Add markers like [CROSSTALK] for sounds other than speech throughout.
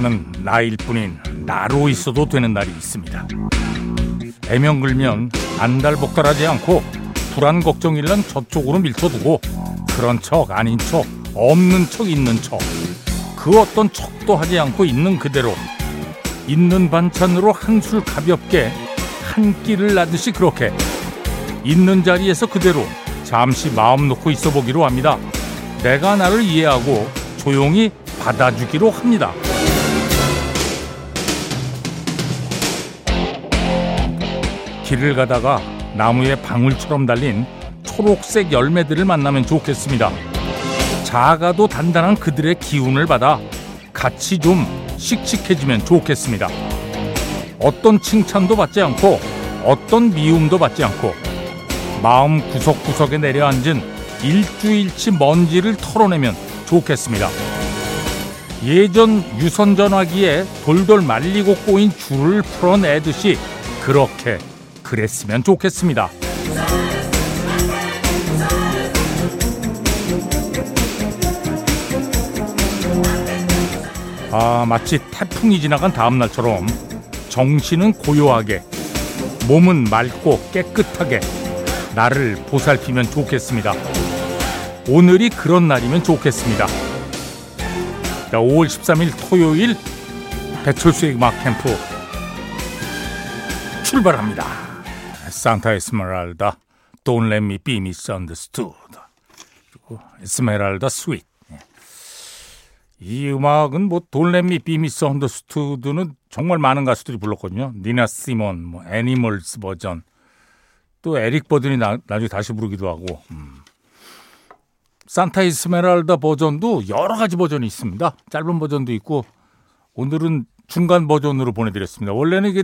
나는 나일 뿐인 나로 있어도 되는 날이 있습니다. 애명 걸면 안달복달하지 않고 불안 걱정 일란 저쪽으로 밀쳐두고 그런 척 아닌 척 없는 척 있는 척 그 어떤 척도 하지 않고 있는 그대로 있는 반찬으로 한 술 가볍게 한 끼를 나듯이 그렇게 있는 자리에서 그대로 잠시 마음 놓고 있어 보기로 합니다. 내가 나를 이해하고 조용히 받아주기로 합니다. 길을 가다가 나무에 방울처럼 달린 초록색 열매들을 만나면 좋겠습니다. 작아도 단단한 그들의 기운을 받아 같이 좀 씩씩해지면 좋겠습니다. 어떤 칭찬도 받지 않고 어떤 미움도 받지 않고 마음 구석구석에 내려앉은 일주일치 먼지를 털어내면 좋겠습니다. 예전 유선 전화기에 돌돌 말리고 꼬인 줄을 풀어내듯이 그렇게 그랬으면 좋겠습니다. 아, 마치 태풍이 지나간 다음날처럼 정신은 고요하게, 몸은 맑고 깨끗하게 나를 보살피면 좋겠습니다. 오늘이 그런 날이면 좋겠습니다. 자, 5월 13일 토요일 배철수의 음악 캠프 출발합니다. 산타 에스메랄다, Don't Let Me Be Misunderstood. 그리고 에스메랄다 Suite. 이 음악은 뭐 Don't Let Me Be Misunderstood는 정말 많은 가수들이 불렀거든요. 니나 시몬, 뭐 애니멀스 버전, 또 에릭 버든이 나, 나중에 다시 부르기도 하고. 음. 산타 이스메랄다 버전도 여러 가지 버전이 있습니다. 짧은 버전도 있고 오늘은 중간 버전으로 보내드렸습니다. 원래는 이게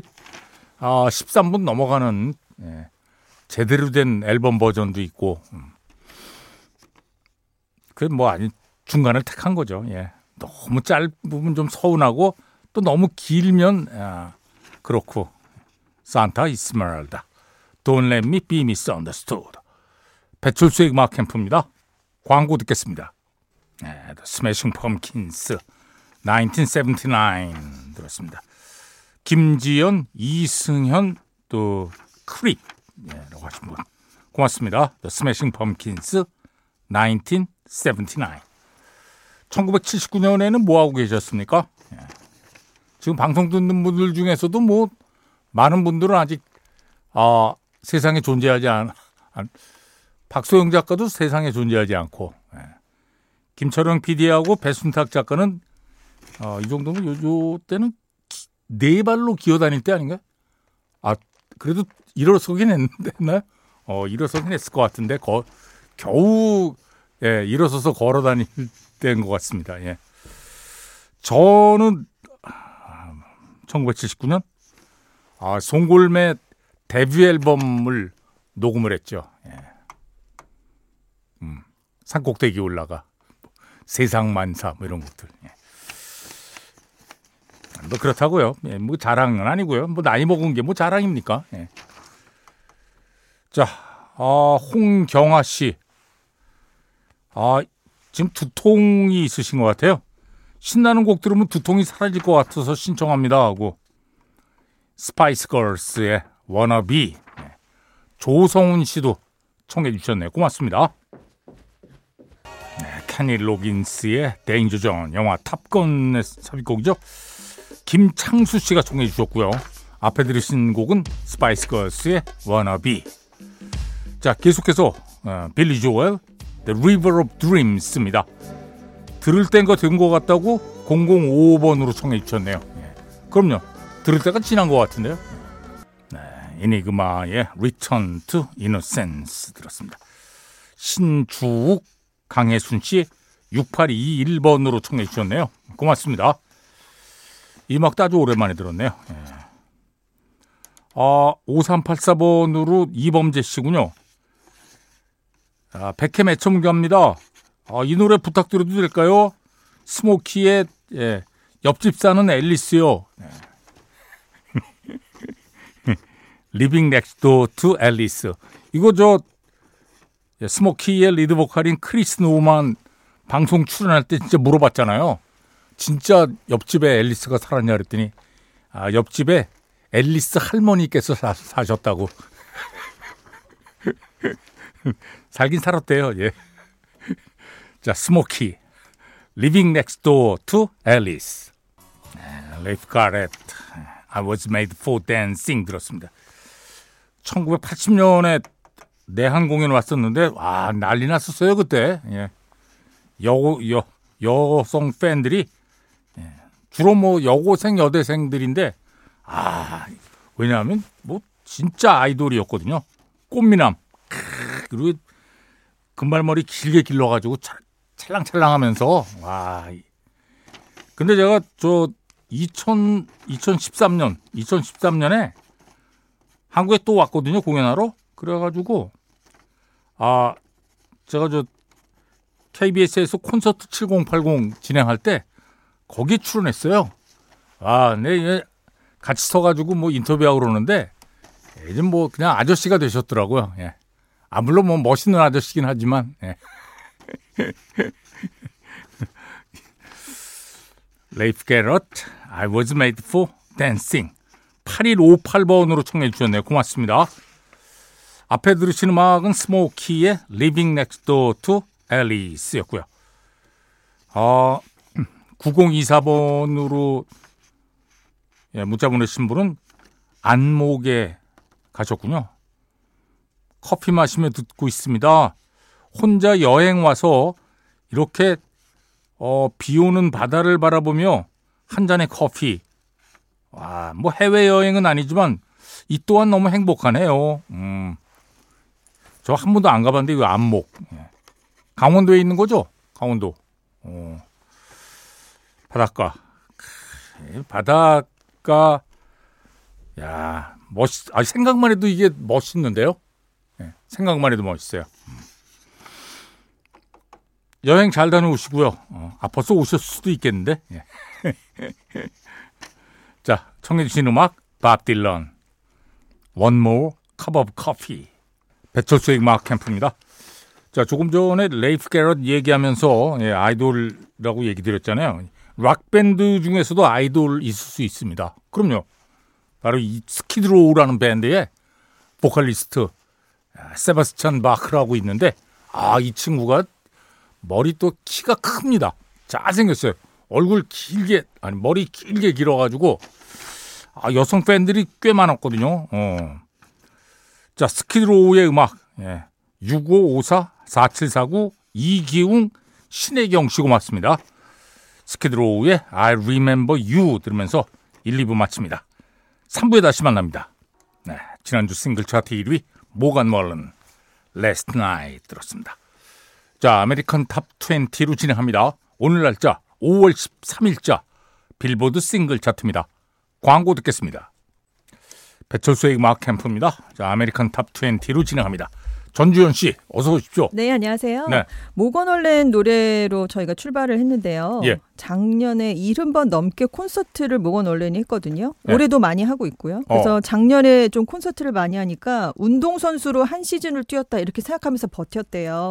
아, 13분 넘어가는 예, 제대로 된 앨범 버전도 있고 음. 그게 뭐 아니 중간을 택한 거죠. 예. 너무 짧으면 좀 서운하고 또 너무 길면 아, 그렇고 산타 이스메랄다 Don't let me be misunderstood 배철수의 음악 캠프입니다. 광고 듣겠습니다. 네, 스매싱 펌킨스 1979 들었습니다. 김지연, 이승현, 또 Creep 네, 라고 하신 분 고맙습니다. The Smashing Pumpkins 1979 1979년에는 뭐 하고 계셨습니까? 네. 지금 방송 듣는 분들 중에서도 뭐 많은 분들은 아직 아, 세상에 존재하지 않, 않 박소영 작가도 세상에 존재하지 않고 예. 김철영 PD하고 배순탁 작가는 어, 이 정도면 요, 요 때는 기, 네 발로 기어다닐 때 아닌가? 아 그래도 일어서긴 했나요? 어 일어서긴 했을 것 같은데 거, 겨우 예, 일어서서 걸어 다닐 때인 것 같습니다. 예. 저는 1979년 아, 송골매 데뷔 앨범을 녹음을 했죠. 예. 음, 산꼭대기 올라가 세상 만사 뭐 이런 것들. 예. 뭐 그렇다고요. 예, 뭐 자랑은 아니고요. 뭐 나이 먹은 게 뭐 자랑입니까? 예. 자, 아, 홍경아 씨. 아, 지금 두통이 있으신 것 같아요. 신나는 곡 들으면 두통이 사라질 것 같아서 신청합니다 하고 스파이스 걸스의 워너비 네. 조성훈 씨도 청해 주셨네요. 고맙습니다. 네, 케니 로긴스의 Danger Zone 영화 탑건의 삽입곡이죠. 김창수 씨가 청해 주셨고요. 앞에 들으신 곡은 스파이스 걸스의 워너비 자 계속해서 어, 빌리 조엘 The River of Dreams입니다. 들을 때가 된 것 같다고 0055번으로 청해 주셨네요. 예. 그럼요. 들을 때가 지난 것 같은데요. 네, 이니그마의 Return to Innocence 들었습니다. 신주욱 강혜순 씨 6821번으로 청해 주셨네요. 고맙습니다. 이 음악 아주 오랜만에 들었네요. 예. 아, 5384번으로 이범재 씨군요. 아, 백hem 애청가입니다. 아, 이 노래 부탁드려도 될까요? 스모키의 예, 옆집 사는 앨리스요. 네. Living Next Door to Alice. 이거 저 스모키의 리드 보컬인 크리스 노만 방송 출연할 때 진짜 물어봤잖아요. 진짜 옆집에 앨리스가 살았냐 그랬더니 아, 옆집에 앨리스 할머니께서 사, 사셨다고. [LAUGHS] 살긴 살았대요. 예. 자, 스모키. Living next door to Alice. 레이프 가렛. I was made for dancing 들었습니다. 1980년에 내한 공연 왔었는데 와 난리 났었어요 그때. 예. 여, 여 여성 팬들이 예. 주로 뭐 여고생 여대생들인데 아 왜냐하면 뭐 진짜 아이돌이었거든요. 꽃미남 그리고 금발머리 길게 길러가지고 찰랑찰랑하면서 와. 근데 제가 저 2000, 2013년 2013년에 한국에 또 왔거든요 공연하러 그래가지고 아 제가 저 KBS에서 콘서트 7080 진행할 때 거기 출연했어요. 아, 네, 같이 서가지고 뭐 인터뷰하고 그러는데 요즘 뭐 그냥 아저씨가 되셨더라고요. 예. 아 물론 뭐 멋있는 아저씨긴 하지만. 예. [LAUGHS] 레이프 게럿, I was made for dancing. 8158번으로 청해 주셨네요. 고맙습니다. 앞에 들으신 음악은 스모키의 Living Next Door to Alice였고요. 아, 9024번으로 예, 문자 보내신 분은 안목에 가셨군요. 커피 마시며 듣고 있습니다. 혼자 여행 와서 이렇게 어, 비 오는 바다를 바라보며 한 잔의 커피. 와, 뭐 해외 여행은 아니지만 이 또한 너무 행복하네요. 음. 저 한 번도 안 가봤는데 이거 안목. 예. 강원도에 있는 거죠? 강원도. 어. 바닷가. 바닷가. 야, 멋있, 아, 생각만 해도 이게 멋있는데요? 네, 생각만 해도 멋있어요. 여행 잘 다녀오시고요. 어, 아, 벌써 오셨을 수도 있겠는데. 예. [LAUGHS] 자, 청해주신 음악, 밥 딜런. One More Cup of Coffee. 배철수의 음악 캠프입니다. 자, 조금 전에 레이프 게럿 얘기하면서 예, 아이돌이라고 얘기 드렸잖아요. 락밴드 중에서도 아이돌 있을 수 있습니다. 그럼요. 바로 이 스키드로우라는 밴드의 보컬리스트 아, 세바스찬 바크라고 있는데 아, 이 친구가 머리 또 키가 큽니다. 잘생겼어요. 얼굴 길게 아니 머리 길게 길어가지고 아, 여성 팬들이 꽤 많았거든요. 어. 자 스키드로우의 음악 예. 6554 4749 이기웅 신혜경 씨 고맙습니다. 스키드로우의 I Remember You 들으면서 1, 2부 마칩니다. 3부에 다시 만납니다. 네, 지난주 싱글 차트 1위 모건 월렌 Last Night 들었습니다. 자, American Top 20로 진행합니다. 오늘 날짜 5월 13일자 빌보드 싱글 차트입니다. 광고 듣겠습니다. 배철수의 음악 캠프입니다. 자, American Top 20로 진행합니다. 전주현 씨, 어서 오십시오. 네, 안녕하세요. 네. 모건 월렌 노래로 저희가 출발을 했는데요. 예. 작년에 70번 넘게 콘서트를 모건 월렌이 했거든요. 네. 올해도 많이 하고 있고요. 그래서 어. 작년에 좀 콘서트를 많이 하니까 운동선수로 한 시즌을 뛰었다 이렇게 생각하면서 버텼대요.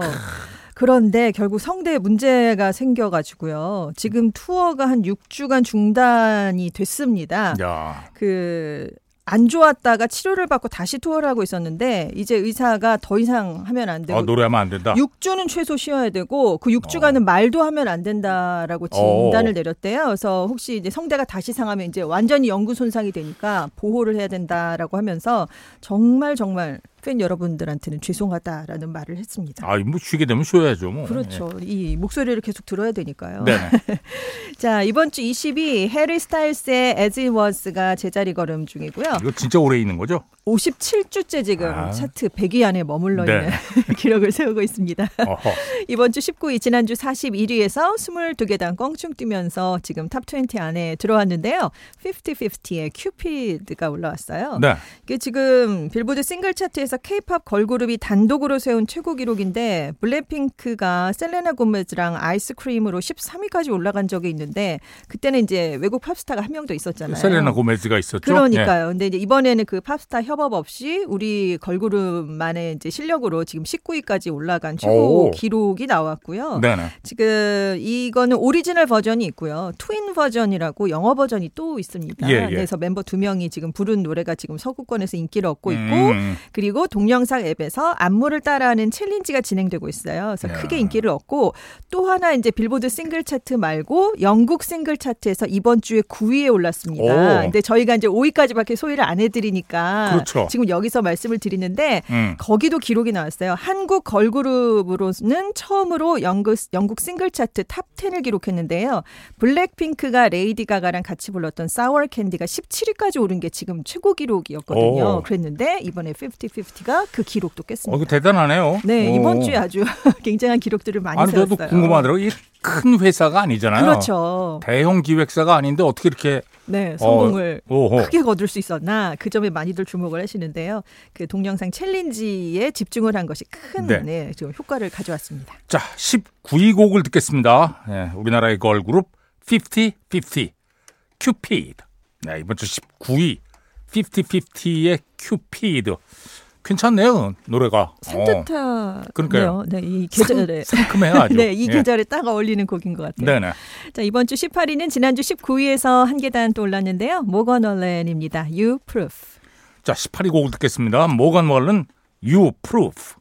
그런데 결국 성대에 문제가 생겨가지고요. 지금 투어가 한 6주간 중단이 됐습니다. 야. 그 안 좋았다가 치료를 받고 다시 투어를 하고 있었는데 이제 의사가 더 이상 하면 안 되고 아, 노래하면 안 된다. 6주는 최소 쉬어야 되고 그 6주간은 어. 말도 하면 안 된다라고 진단을 어. 내렸대요. 그래서 혹시 이제 성대가 다시 상하면 이제 완전히 영구 손상이 되니까 보호를 해야 된다라고 하면서 정말 정말 팬 여러분들한테는 죄송하다라는 말을 했습니다. 아, 뭐 쉬게 되면 쉬어야죠. 뭐. 그렇죠. 네. 이 목소리를 계속 들어야 되니까요. 네. [LAUGHS] 자, 이번 주 20위 해리 스타일스의 As It Was가 제자리 걸음 중이고요. 이거 진짜 오래 있는 거죠? 57주째 지금 아. 차트 100위 안에 머물러 있는 네. [LAUGHS] 기록을 세우고 있습니다. [LAUGHS] 이번 주 19위, 지난주 41위에서 22계단 껑충 뛰면서 지금 Top20 안에 들어왔는데요. 50-50의 Cupid가 올라왔어요. 네. 이게 지금 빌보드 싱글 차트에서 케이팝 걸그룹이 단독으로 세운 최고 기록인데 블랙핑크가 셀레나 고메즈랑 아이스크림으로 13위까지 올라간 적이 있는데 그때는 이제 외국 팝스타가 한명더 있었잖아요. 셀레나 고메즈가 있었죠. 그러니까요. 예. 근데 이제 이번에는 그 팝스타 협업 없이 우리 걸그룹만의 이제 실력으로 지금 19위까지 올라간 최고 오. 기록이 나왔고요. 네네. 지금 이거는 오리지널 버전이 있고요. Twin 버전이라고 영어 버전이 또 있습니다. 예, 예. 그래서 멤버 두 명이 지금 부른 노래가 지금 서구권에서 인기를 얻고 있고 음. 그리고 동영상 앱에서 안무를 따라하는 챌린지가 진행되고 있어요. 그래서 야. 크게 인기를 얻고 또 하나 이제 빌보드 싱글 차트 말고 영국 싱글 차트에서 이번 주에 9위에 올랐습니다. 오. 근데 저희가 이제 5위까지밖에 소개를 안 해드리니까 그렇죠. 지금 여기서 말씀을 드리는데 음. 거기도 기록이 나왔어요. 한국 걸그룹으로는 처음으로 영국, 영국 싱글 차트 Top 10을 기록했는데요. 블랙핑크가 레이디 가가랑 같이 불렀던 Sour Candy가 17위까지 오른 게 지금 최고 기록이었거든요. 오. 그랬는데 이번에 50-50가 그 기록도 깼습니다. 어, 대단하네요. 네, 오. 이번 주에 아주 [LAUGHS] 굉장한 기록들을 많이 아니, 세웠어요. 저도 궁금하더라고요. 큰 회사가 아니잖아요. 그렇죠. 대형 기획사가 아닌데 어떻게 이렇게 네, 성공을 어, 크게 거둘 수 있었나 그 점에 많이들 주목을 하시는데요. 그 동영상 챌린지에 집중을 한 것이 큰 네. 네, 좀 효과를 가져왔습니다. 자, 19위 곡을 듣겠습니다. 네, 우리나라의 걸그룹 50-50 큐피드. 네, 이번 주 19위 50-50의 큐피드. 괜찮네요 노래가. 산뜻하. 어. 그러니까요. 네, 이 계절에 상큼해요 아주. [LAUGHS] 네, 이 예. 계절에 예. 딱 어울리는 곡인 것 같아요. 네네. 자 이번 주 18위는 지난주 19위에서 한 계단 또 올랐는데요. 모건 월렌입니다. You Proof. 자 18위 곡을 듣겠습니다. 모건 월렌 You Proof.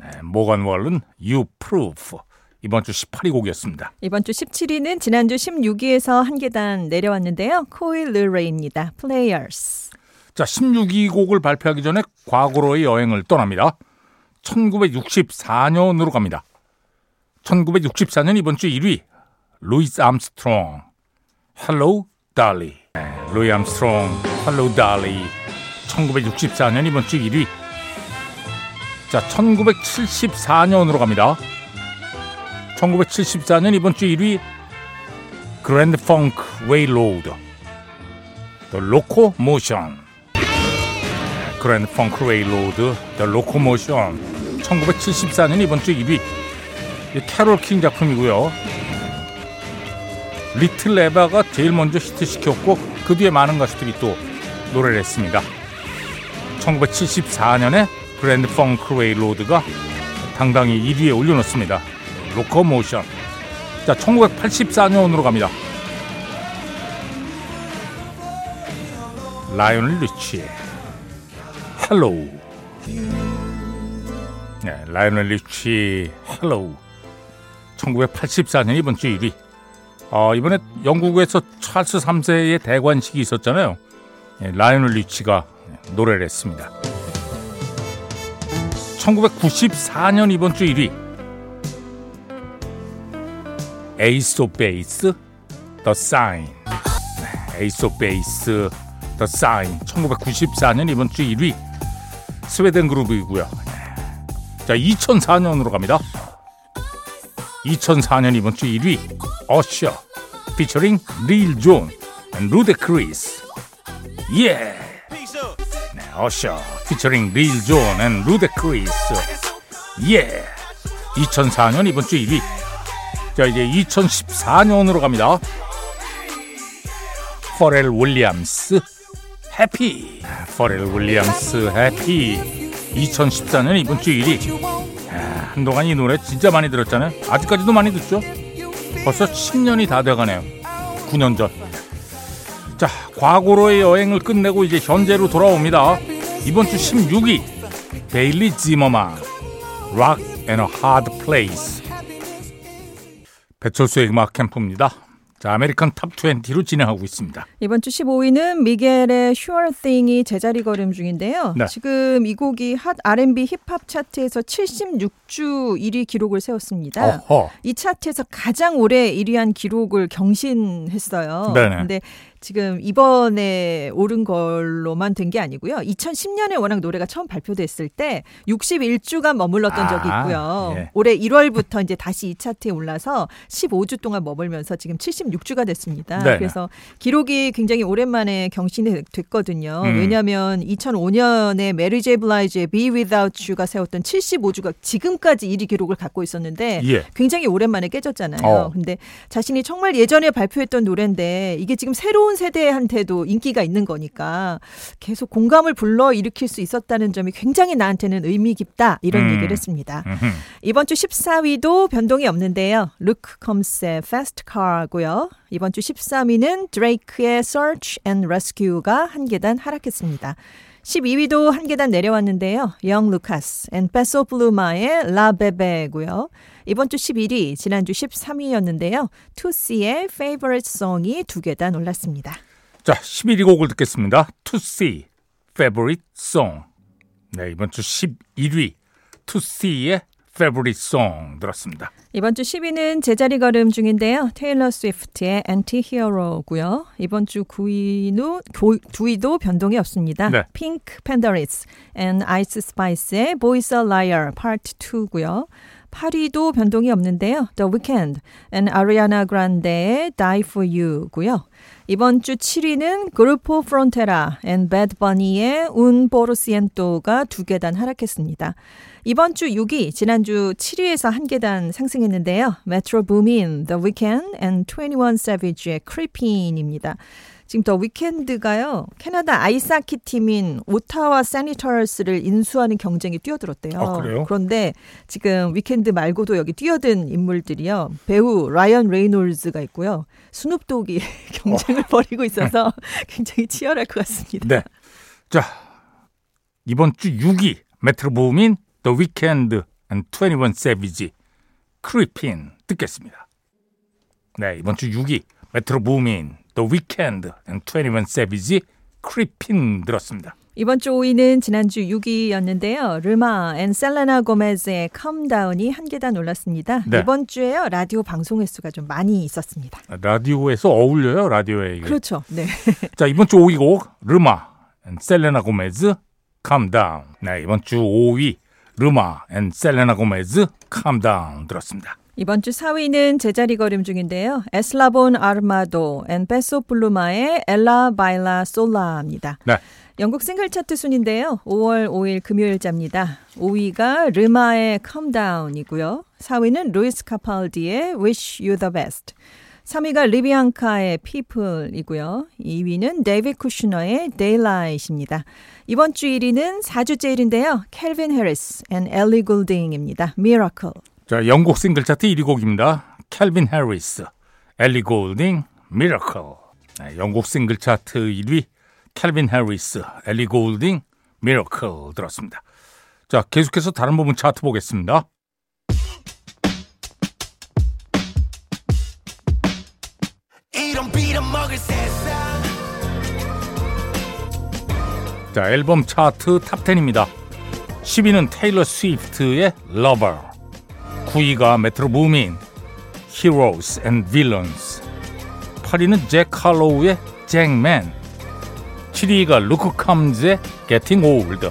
네, 모건 월렌 You Proof. 이번 주 18위 곡이었습니다. 이번 주 17위는 지난주 16위에서 한 계단 내려왔는데요. 코일 르레입니다. Players. 자, 16위 곡을 발표하기 전에 과거로의 여행을 떠납니다. 1964년으로 갑니다. 1964년 이번 주 1위 루이스 암스트롱 Hello Dolly 네, 루이 암스트롱 Hello Dolly 1964년 이번 주 1위 자 1974년으로 갑니다. 1974년 이번 주 1위 그랜드 펑크 레일로드 The Locomotion 그랜드 펑크 레일로드 The Locomotion 1974년 이번 주 1위 캐롤 킹 작품이고요. 리틀 에바가 제일 먼저 히트시켰고 그 뒤에 많은 가수들이 또 노래를 했습니다. 1974년에 그랜드 펑크 레일로드가 당당히 1위에 올려놓습니다. Locomotion. 자, 1984년으로 갑니다. 라이널 리치 Hello. 네, 라이널 리치 Hello. 1984년 이번 주 1위. 어, 이번에 영국에서 찰스 3세의 대관식이 있었잖아요. 네, 라이널 리치가 노래를 했습니다. 1994년 이번 주 1위. 에이스 오브 베이스 The Sign. 에이스 오브 베이스 The Sign. 1994년 이번 주 1위. 스웨덴 그룹이고요. 자, 2004년으로 갑니다. 2004년 이번 주 1위 어셔 피처링 릴 존 루다크리스. Yeah! 네, 어셔 피처링 릴존 and 루다크리스. Yeah! 2004년 이번 주 1위. 자 이제 2014년으로 갑니다. 퍼렐 윌리엄스 Happy. 퍼렐 윌리엄스 Happy. 2014년 이번 주 1위 야, 한동안 이 노래 진짜 많이 들었잖아요. 아직까지도 많이 듣죠? 벌써 10년이 다 돼가네요. 9년 전. 자, 과거로의 여행을 끝내고 이제 현재로 돌아옵니다. 이번 주 16위 베일리 지머만 Rock and a Hard Place. 배철수의 음악 캠프입니다. 자, American Top 20로 진행하고 있습니다. 이번 주 15위는 미겔의 Sure Thing이 제자리 걸음 중인데요. 네. 지금 이 곡이 핫 R&B 힙합 차트에서 76주 1위 기록을 세웠습니다. 어허. 이 차트에서 가장 오래 1위한 기록을 경신했어요. 네네. 근데 지금 이번에 오른 걸로만 된 게 아니고요. 2010년에 워낙 노래가 처음 발표됐을 때 61주간 머물렀던 적이 아, 있고요. 예. 올해 1월부터 이제 다시 이 차트에 올라서 15주 동안 머물면서 지금 76주가 됐습니다. 네네. 그래서 기록이 굉장히 오랜만에 경신이 됐거든요. 음. 왜냐하면 2005년에 메리 제이 블라이지의 Be Without You가 세웠던 75주가 지금까지 1위 기록을 갖고 있었는데 예. 굉장히 오랜만에 깨졌잖아요. 어. 근데 자신이 정말 예전에 발표했던 노래인데 이게 지금 새로운 세대한테도 인기가 있는 거니까 계속 공감을 불러 일으킬 수 있었다는 점이 굉장히 나한테는 의미 깊다 이런 음. 얘기를 했습니다. 음흠. 이번 주 14위도 변동이 없는데요. 루크 컴스의 Fast Car고요. 이번 주 13위는 드레이크의 Search and Rescue가 한 계단 하락했습니다. 12위도 한 계단 내려왔는데요. 잉 루카스 and 페소 플루마의 La Bebe고요. 이번 주 11위, 지난주 13위였는데요. 투씨의 Favorite Song이 두 계단 올랐습니다. 자, 11위 곡을 듣겠습니다. See, Favorite Song. 네, 이번 주 11위, To See의 Favorite Song 들었습니다. 이번 주 10위는 제자리 걸음 중인데요. 테일러 스위프트의 Anti-Hero고요. 이번 주 9위도, 9위도 변동이 없습니다. 네. 핑크 팬더리스 and 아이스 스파이스의 Boys a Liar Part 2고요. 8위도 변동이 없는데요. The Weeknd and Ariana Grande의 Die For You고요. 이번 주 7위는 그루포 프론테라 and Bad Bunny의 Un Porciento가 두 계단 하락했습니다. 이번 주 6위, 지난주 7위에서 한 계단 상승했는데요. Metro Boomin, The Weeknd and 21 Savage의 Creepin입니다. 지금 더 위켄드가요 캐나다 아이스하키 팀인 오타와 세네터스를 인수하는 경쟁에 뛰어들었대요. 아, 그래요? 그런데 지금 위켄드 말고도 여기 뛰어든 인물들이요 배우 라이언 레이놀즈가 있고요 스눕독이 [LAUGHS] 경쟁을 벌이고 있어서 [LAUGHS] 굉장히 치열할 것 같습니다. 네. 자, 이번 주 6위, 메트로 부민, The Weeknd and 21 Savage, Creepin 듣겠습니다. 네, 이번 주 6위, 메트로 부민, The Weeknd and 21 Savage, Creepin 들었습니다. 이번 주 5위는 지난주 6위였는데요. 레마 and 셀레나 고메즈의 Calm Down이 한 계단 올랐습니다. 네. 이번 주에요 라디오 방송 횟수가 좀 많이 있었습니다. 라디오에서 어울려요, 라디오에. 이게. 그렇죠. 네. [LAUGHS] 자, 이번 주 5위 곡, 레마 and 셀레나 고메즈, Calm Down. 네, 이번 주 5위, 레마 and 셀레나 고메즈, Down 들었습니다. 이번 주 4위는 제자리 걸음 중인데요. 에슬라본 아르마도 and 페소 플루마의 Ella Baila Sola입니다. 네. 영국 싱글 차트 순위인데요. 5월 5일 금요일자입니다. 5위가 레마의 Calm Down이고요. 4위는 루이스 카팔디의 Wish You the Best. 3위가 리비앙카의 People이고요. 2위는 데이비드 쿠슈너의 Daylight입니다. 이번 주 1위는 4주째 1위인데요. 켈빈 해리스 and 엘리 골딩입니다. Miracle. 자, 영국 싱글 차트 1위 곡입니다. 캘빈 해리스, 엘리 골딩, Miracle. 네, 영국 싱글 차트 1위 캘빈 해리스, 엘리 골딩, Miracle 들었습니다. 자, 계속해서 다른 부문 차트 보겠습니다. 자, 앨범 차트 탑 10입니다. 10위는 테일러 스위프트의 Lover. 9위가 메트로 부민 Heroes and Villains. 8위는 잭 칼로우의 잭맨. 7위가 루크 콤즈의 Getting Old.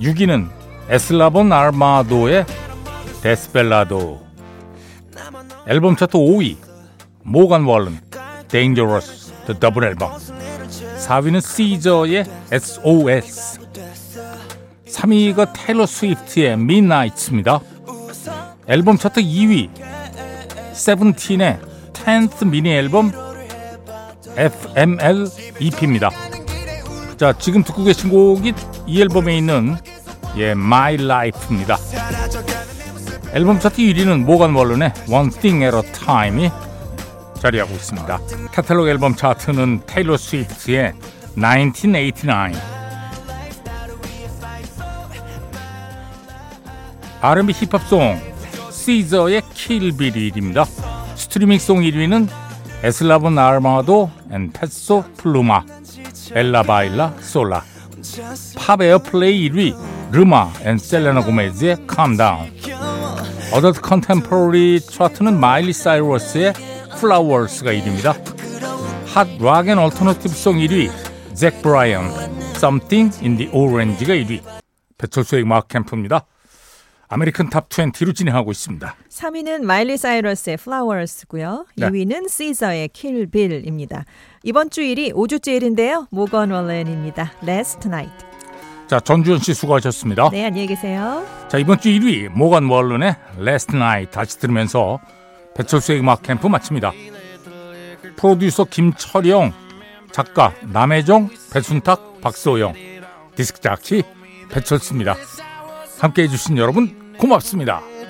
6위는 에슬라본 아르마도의 Desvelado. 앨범 차트 5위 모간 월런 Dangerous The Double Album. 4위는 시저의 SOS. 3위가 테일러 스위프트의 Midnight입니다. 앨범 차트 2위 세븐틴의 10th 미니 앨범 FML EP입니다. 자, 지금 듣고 계신 곡이 이 앨범에 있는 예, My Life입니다. 앨범 차트 1위는 모간 월런의 One Thing at a Time이 자리하고 있습니다. 카탈로그 앨범 차트는 테일러 스위프트의 1989 R&B 힙합 song 시저의 Kill Bill입니다. 스트리밍 song 1위는 에슬라본 아르마도 and 페소 플루마 Ella Baila Sola 팝 airplay 1위 레마 and 셀레나 고메즈의 Calm Down Adult Contemporary 차트는 마일리 사이러스의 Flowers가 1위입니다. Hot Rock and Alternative Song 1위 잭 브라이언 Something in the Orange가 1위 배철수의 음악 캠프입니다. American Top 20로 진행하고 있습니다. 3위는 마일리 사이러스의 Flowers고요. 네. 2위는 시저의 Kill Bill입니다. 이번 주 1위 5주째 1인데요. 모건 월렌입니다. Last Night. 자, 전주현 씨 수고하셨습니다. 네, 안녕히 계세요. 자, 이번 주 1위 모건 월런의 Last Night 다시 들으면서 배철수의 음악 캠프 마칩니다. 프로듀서 김철영, 작가 남혜정, 배순탁, 박소영, 디스크 자키 배철수입니다. 함께 해주신 여러분 고맙습니다.